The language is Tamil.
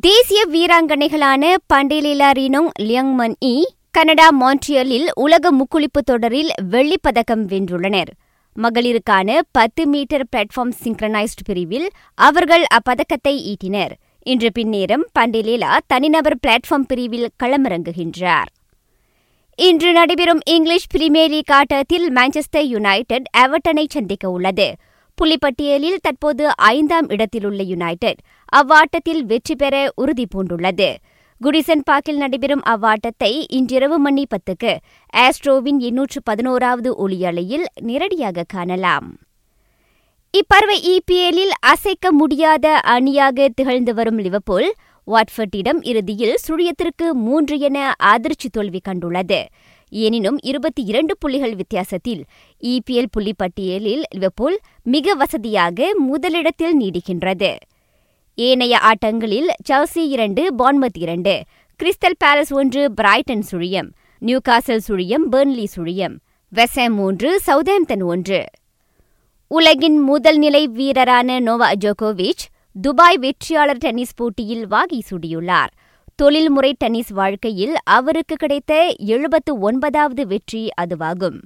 தேசிய வீராங்கனைகளான பண்டிலீலா ரீனோங் லியங்மன் இ கனடா மான்ட்ரியலில் உலக முக்குளிப்பு தொடரில் வெள்ளிப் பதக்கம் வென்றுள்ளனர். மகளிருக்கான பத்து மீட்டர் பிளாட்ஃபார்ம் சிங்க்ரனைஸ்ட் பிரிவில் அவர்கள் அப்பதக்கத்தை ஈட்டினர். இன்று பின்னேரம் பண்டிலீலா தனிநபர் பிளாட்ஃபார்ம் பிரிவில் களமிறங்குகின்றார். இன்று நடைபெறும் இங்கிலீஷ் பிரீமியர் லீக் ஆட்டத்தில் மான்செஸ்டர் யுனைடெட் எவர்டனை சந்திக்க உள்ளது புள்ளிப்பட்டியலில் தற்போது ஐந்தாம் இடத்திலுள்ள யுனைடெட். அவ்வாட்டத்தில் வெற்றி பெற உறுதி பூண்டுள்ளது. குடிசன் பார்க்கில் நடைபெறும் அவ்வாட்டத்தை இன்றிரவு மணி பத்துக்கு ஆஸ்ட்ரோவின் எண்ணூற்று பதினோராவது ஒளியலையில் நேரடியாக காணலாம். இப்பருவ இபிஎல்லில் அசைக்க முடியாத அணியாக திகழ்ந்து வரும் லிவர்பூல் வாட்ஃபர்டிடம் இறுதியில் சுழியத்திற்கு மூன்று என அதிர்ச்சி தோல்வி கண்டுள்ளது. எனினும் இருபத்தி இரண்டு புள்ளிகள் வித்தியாசத்தில் இபிஎல் புள்ளிப்பட்டியலில் லிவர்பூல் மிக வசதியாக முதலிடத்தில் நீடிக்கின்றது. ஏனைய ஆட்டங்களில் செல்சி இரண்டு பான்மத் இரண்டு கிறிஸ்டல் பேலஸ் ஒன்று பிரைட்டன் சுழியம் நியூகாசல் சுழியம் பெர்ன்லி சுழியம் வெசம் மூன்று சவுதாம்தன் ஒன்று. உலகின் முதல் நிலை வீரரான நோவா ஜோகோவிச் துபாய் வெற்றியாளர் டென்னிஸ் போட்டியில் வாகி சூடியுள்ளார். தொழில்முறை டென்னிஸ் வாழ்க்கையில் அவருக்கு கிடைத்த எழுபத்து ஒன்பதாவது வெற்றி அதுவாகும்.